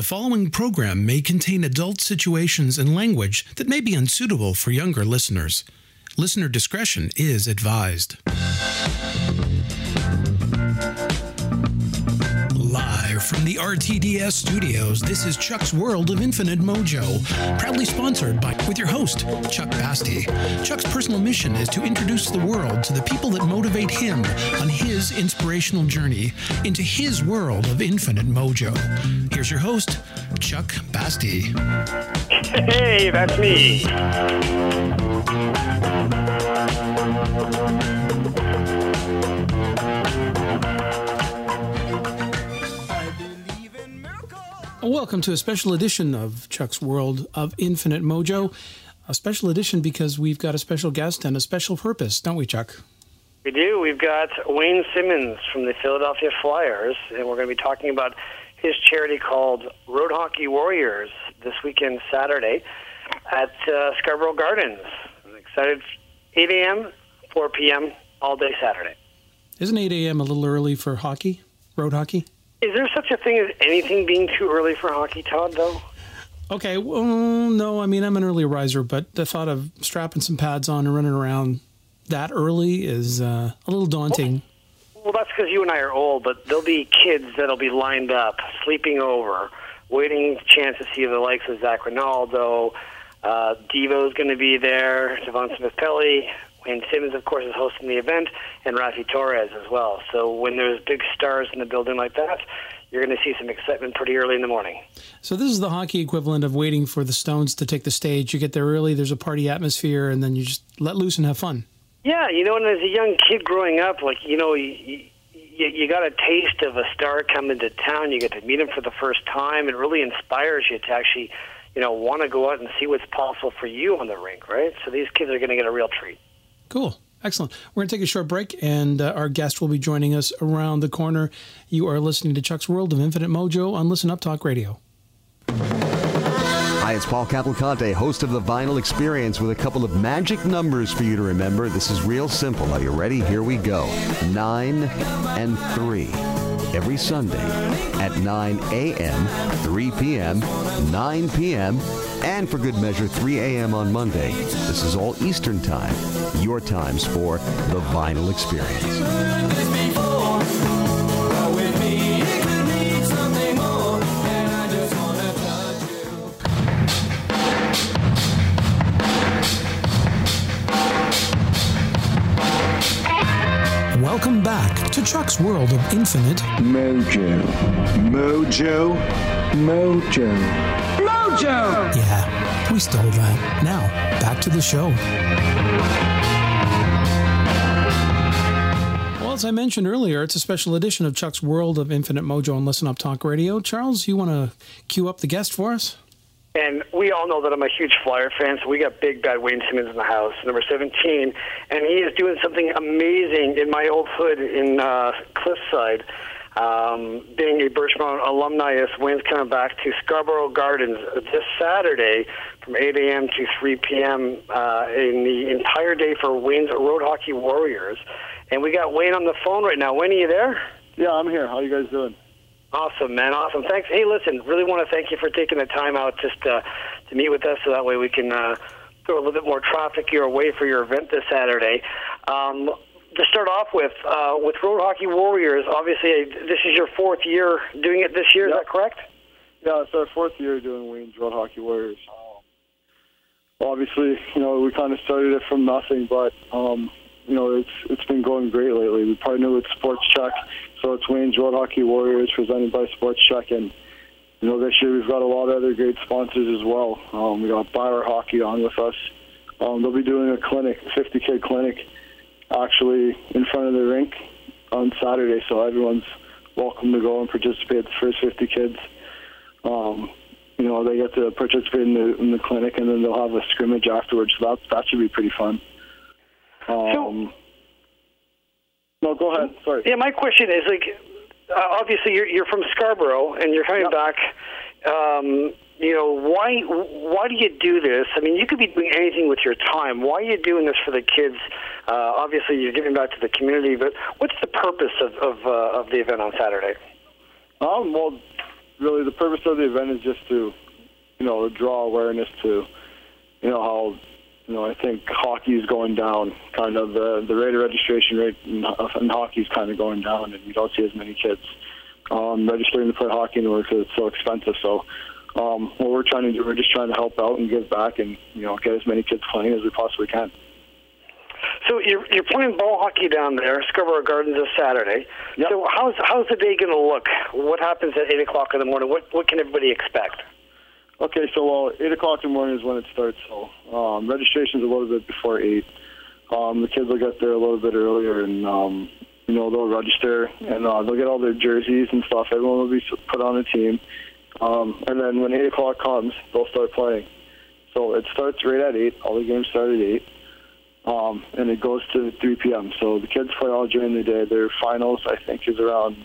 The following program may contain adult situations and language that may be unsuitable for younger listeners. Listener discretion is advised. From the RTDS studios, this is Chuck's World of Infinite Mojo, proudly sponsored by with your host, Chuck Basti. Chuck's personal mission is to introduce the world to the people that motivate him on his inspirational journey into his world of infinite mojo. Here's your host, Chuck Basti. Hey, that's me. Welcome to a special edition of Chuck's World of Infinite Mojo. A special edition because we've got a special guest and a special purpose, don't we, Chuck? We do. We've got Wayne Simmonds from the Philadelphia Flyers, and we're going to be talking about his charity called Road Hockey Warriors this weekend, Saturday, at uh, Scarborough Gardens. I'm excited. 8 a.m., 4 p.m., all day Saturday. Isn't 8 a.m. a little early for hockey, road hockey? Is there such a thing as anything being too early for hockey, Todd, though? Okay, well, no, I mean, I'm an early riser, but the thought of strapping some pads on and running around that early is uh, a little daunting. Well, that's because you and I are old, but there'll be kids that'll be lined up, sleeping over, waiting chance to see the likes of Zac Rinaldo. Uh, Devo's going to be there, Devon Smith-Pelly, Wayne Simmonds, of course, is hosting the event, and Raffi Torres as well. So when there's big stars in the building like that, you're going to see some excitement pretty early in the morning. So this is the hockey equivalent of waiting for the Stones to take the stage. You get there early, there's a party atmosphere, and then you just let loose and have fun. Yeah, you know, and as a young kid growing up, like you know, you, you, you got a taste of a star coming to town. You get to meet him for the first time. It really inspires you to actually, you know, want to go out and see what's possible for you on the rink, right? So these kids are going to get a real treat. Cool. Excellent. We're going to take a short break, and uh, our guest will be joining us around the corner. You are listening to Chuck's World of Infinite Mojo on Listen Up Talk Radio. Hi, it's Paul Cavalcante, host of The Vinyl Experience, with a couple of magic numbers for you to remember. This is real simple. Are you ready? Here we go. 9 and 3. Every Sunday at 9 a.m., 3 p.m., 9 p.m., and for good measure, 3 a.m. on Monday. This is all Eastern Time, your times for The Vinyl Experience. Welcome back to Chuck's World of Infinite Mojo. Mojo. Mojo. Mojo! Yeah, we stole that. Now, back to the show. Well, as I mentioned earlier, it's a special edition of Chuck's World of Infinite Mojo on Listen Up Talk Radio. Charles, you want to cue up the guest for us? And we all know that I'm a huge Flyer fan, so we got big bad Wayne Simmonds in the house, number 17, and he is doing something amazing in my old hood in uh, Cliffside. Um, being a Birchmount alumni, as Wayne's coming back to Scarborough Gardens this Saturday from 8 a.m. to 3 p.m. Uh, in the entire day for Wayne's Road Hockey Warriors. And we got Wayne on the phone right now. Wayne, are you there? Yeah, I'm here. How you guys doing? Awesome, man. Awesome. Thanks. Hey, listen, really want to thank you for taking the time out just uh, to meet with us so that way we can uh, throw a little bit more traffic your way for your event this Saturday. Um, to start off with, uh, with Road Hockey Warriors, obviously this is your fourth year doing it this year, Yep. is that correct? Yeah, it's our fourth year doing Wayne's Road Hockey Warriors. Um, obviously, you know, we kind of started it from nothing, but um, you know, it's it's been going great lately. We partner with Sports Check, so it's Wayne's Road Hockey Warriors presented by Sports Check, and you know, this year we've got a lot of other great sponsors as well. Um, we got Bauer Hockey on with us. Um, they'll be doing a clinic, 50 kid clinic, actually in front of the rink on Saturday, so everyone's welcome to go and participate. The first 50 kids, um, you know, they get to participate in the in the clinic, and then they'll have a scrimmage afterwards. So that that should be pretty fun. Um, no, go ahead. Sorry. Yeah, my question is like, uh, obviously you're you're from Scarborough and you're coming Yep. back. Um, you know why why do you do this? I mean, you could be doing anything with your time. Why are you doing this for the kids? Uh, obviously, you're giving back to the community, but what's the purpose of of, uh, of the event on Saturday? Um, well, really the purpose of the event is just to, you know, draw awareness to, you know, how, you know, I think hockey is going down. Kind of the the rate of registration rate in, in hockey is kind of going down, and you don't see as many kids um, registering to play hockey anymore because it's so expensive. So. Um, what we're trying to do, we're just trying to help out and give back, and you know, get as many kids playing as we possibly can. So you're you're playing ball hockey down there, Scarborough Gardens this Saturday. Yep. So how's how's the day going to look? What happens at eight o'clock in the morning? What what can everybody expect? Okay, so well, eight o'clock in the morning is when it starts. So um, registration's a little bit before eight. Um, the kids will get there a little bit earlier, and um, you know they'll register and uh, they'll get all their jerseys and stuff. Everyone will be put on a team, um, and then when eight o'clock comes, they'll start playing. So it starts right at eight. All the games start at eight, um, and it goes to 3 p.m. So the kids play all during the day. Their finals, I think, is around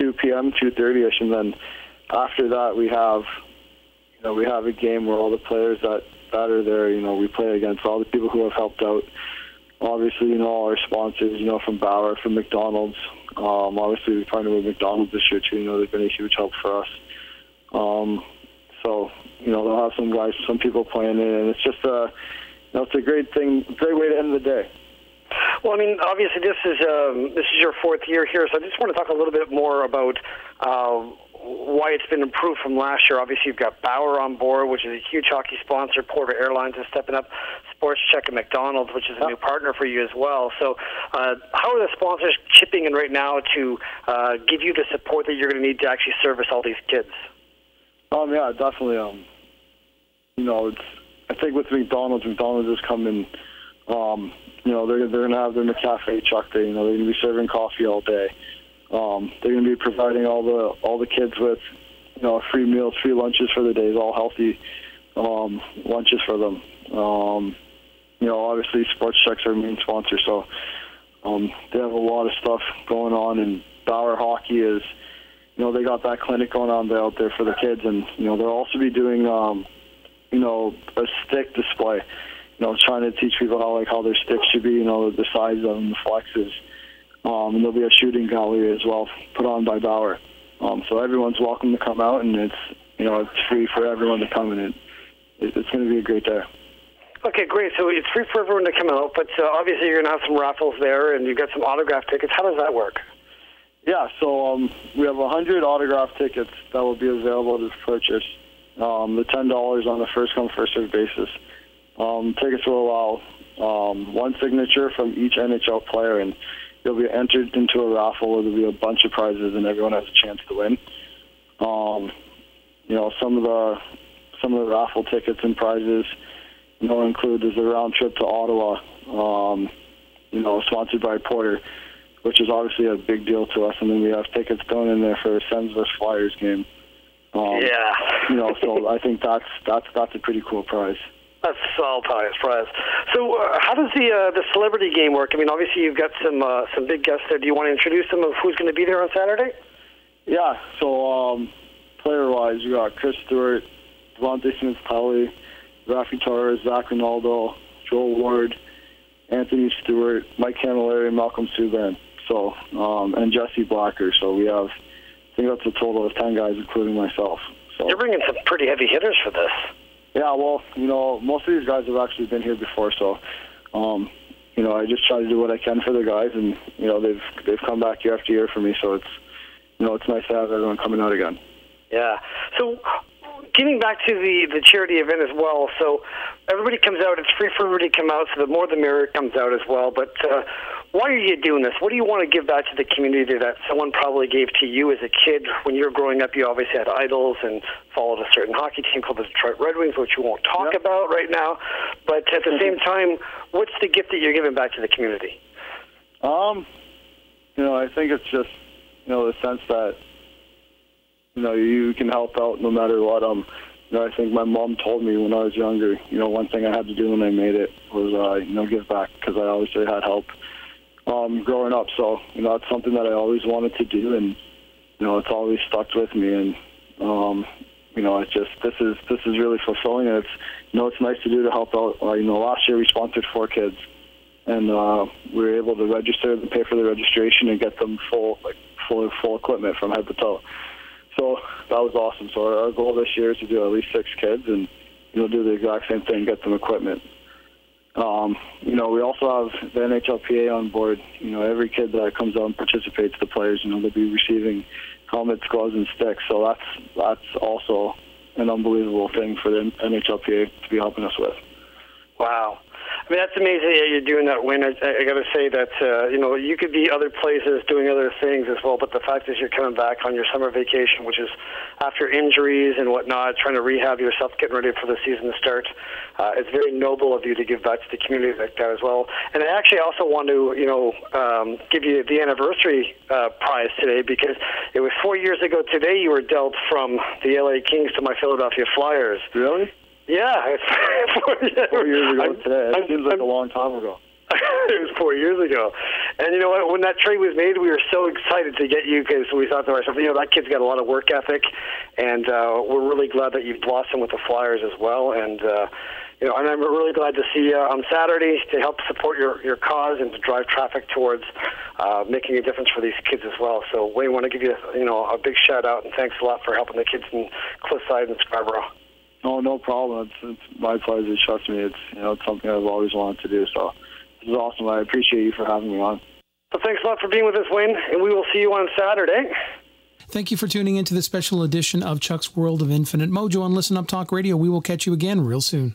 2 p.m., 2:30ish, and then after that we have, you know, we have a game where all the players that that are there, you know, we play against all the people who have helped out. Obviously, you know, all our sponsors, you know, from Bauer, from McDonald's. Um, obviously, we partnered with McDonald's this year too. You know, they've been a huge help for us. Um, so, you know, they'll have some guys, some people playing it, and it's just a, you know, it's a great thing, great way to end the day. Well, I mean, obviously this is um, this is your fourth year here, so I just want to talk a little bit more about uh, why it's been improved from last year. Obviously, you've got Bauer on board, which is a huge hockey sponsor. Porter Airlines is stepping up. Sports Check and McDonald's, which is a new partner for you as well. So, uh, how are the sponsors chipping in right now to uh, give you the support that you're going to need to actually service all these kids? Um, yeah, definitely. Um, you know, it's. I think with McDonald's, McDonald's is coming. Um, you know, they're they're gonna have their McCafe truck there. You know, they're gonna be serving coffee all day. Um, they're gonna be providing all the all the kids with, you know, free meals, free lunches for the days, all healthy um, lunches for them. Um, you know, obviously, Sports Checks are our main sponsor, so um, they have a lot of stuff going on. And Bauer Hockey is, you know, they got that clinic going on out there for the kids, and you know, they'll also be doing, um, you know, a stick display. You know, trying to teach people how like how their sticks should be. You know, the size of them, the flexes. Um, and there'll be a shooting gallery as well, put on by Bauer. Um, so everyone's welcome to come out, and it's you know it's free for everyone to come, and it, it it's going to be a great day. Okay, great. So it's free for everyone to come out, but uh, obviously you're going to have some raffles there, and you've got some autograph tickets. How does that work? Yeah, so um, we have 100 autograph tickets that will be available to purchase. Um, the $10 on a first come, first served basis. Um, tickets will allow um, one signature from each NHL player, and you'll be entered into a raffle where there'll be a bunch of prizes, and everyone has a chance to win. Um, you know, some of the some of the raffle tickets and prizes, you know, include is a round trip to Ottawa. Um, you know, sponsored by Porter, which is obviously a big deal to us, and then we have tickets thrown in there for a Sens vs Flyers game. Um, yeah. you know, so I think that's that's that's a pretty cool prize. That's all highest prize. So, uh, how does the uh, the celebrity game work? I mean, obviously you've got some uh, some big guests there. Do you want to introduce them of who's going to be there on Saturday? Yeah. So, um, player-wise, you got Chris Stewart, Devante Smith Pelly, Raffi Torres, Zac Rinaldo, Joel Ward, Anthony Stewart, Mike Cammalleri, Malcolm Subban. So, um, and Jesse Blacker. So we have, I think that's a total of ten guys, including myself. So You're bringing some pretty heavy hitters for this. Yeah, well, you know, most of these guys have actually been here before, so um, you know, I just try to do what I can for the guys, and you know, they've they've come back year after year for me, so it's you know, it's nice to have everyone coming out again. Yeah. So, getting back to the the charity event as well. So, everybody comes out. It's free for everybody to come out. So, the more the merrier comes out as well. But uh, why are you doing this? What do you want to give back to the community that someone probably gave to you as a kid when you were growing up? You obviously had idols and followed a certain hockey team called the Detroit Red Wings, which we won't talk Yep. about right now. But at the same time, what's the gift that you're giving back to the community? Um, you know, I think it's just you know the sense that you know you can help out no matter what. Um, you know, I think my mom told me when I was younger. You know, one thing I had to do when I made it was uh, you know give back because I obviously had help um, growing up. So you know, it's something that I always wanted to do, and you know, it's always stuck with me. And um, you know, it's just this is this is really fulfilling, and it's you know, it's nice to do to help out. Uh, you know, last year we sponsored four kids and uh, we were able to register them, pay for the registration, and get them full like full full equipment from head to toe. So that was awesome. So our, goal this year is to do at least six kids and you know do the exact same thing, get them equipment. Um, you know, we also have the NHLPA on board. You know, every kid that comes out and participates, the players, you know, they'll be receiving helmets, gloves, and sticks. So that's that's also an unbelievable thing for the NHLPA to be helping us with. Wow. I mean, that's amazing that you're doing that win. I, I got to say that, uh, you know, you could be other places doing other things as well, but the fact is you're coming back on your summer vacation, which is after injuries and whatnot, trying to rehab yourself, getting ready for the season to start. Uh, it's very noble of you to give back to the community like that as well. And I actually also want to, you know, um, give you the anniversary uh, prize today because it was four years ago today you were dealt from the LA Kings to my Philadelphia Flyers. Really? Yeah, it's four, Four years ago I'm- today. It I'm- seems like I'm- a long time ago. it was four years ago. And you know what? When that trade was made, we were so excited to get you because we thought to ourselves, you know, that kid's got a lot of work ethic, and uh, we're really glad that you've blossomed with the Flyers as well. And uh, you know, and I'm really glad to see you on Saturday to help support your your cause and to drive traffic towards uh, making a difference for these kids as well. So, Wayne, want to give you you know a big shout out and thanks a lot for helping the kids in Cliffside and Scarborough. No, no problem. It's, it's my pleasure. Trust me. It's you know it's something I've always wanted to do. So this is awesome. I appreciate you for having me on. So, thanks a lot for being with us, Wayne, and we will see you on Saturday. Thank you for tuning in to this special edition of Chuck's World of Infinite Mojo on Listen Up Talk Radio. We will catch you again real soon.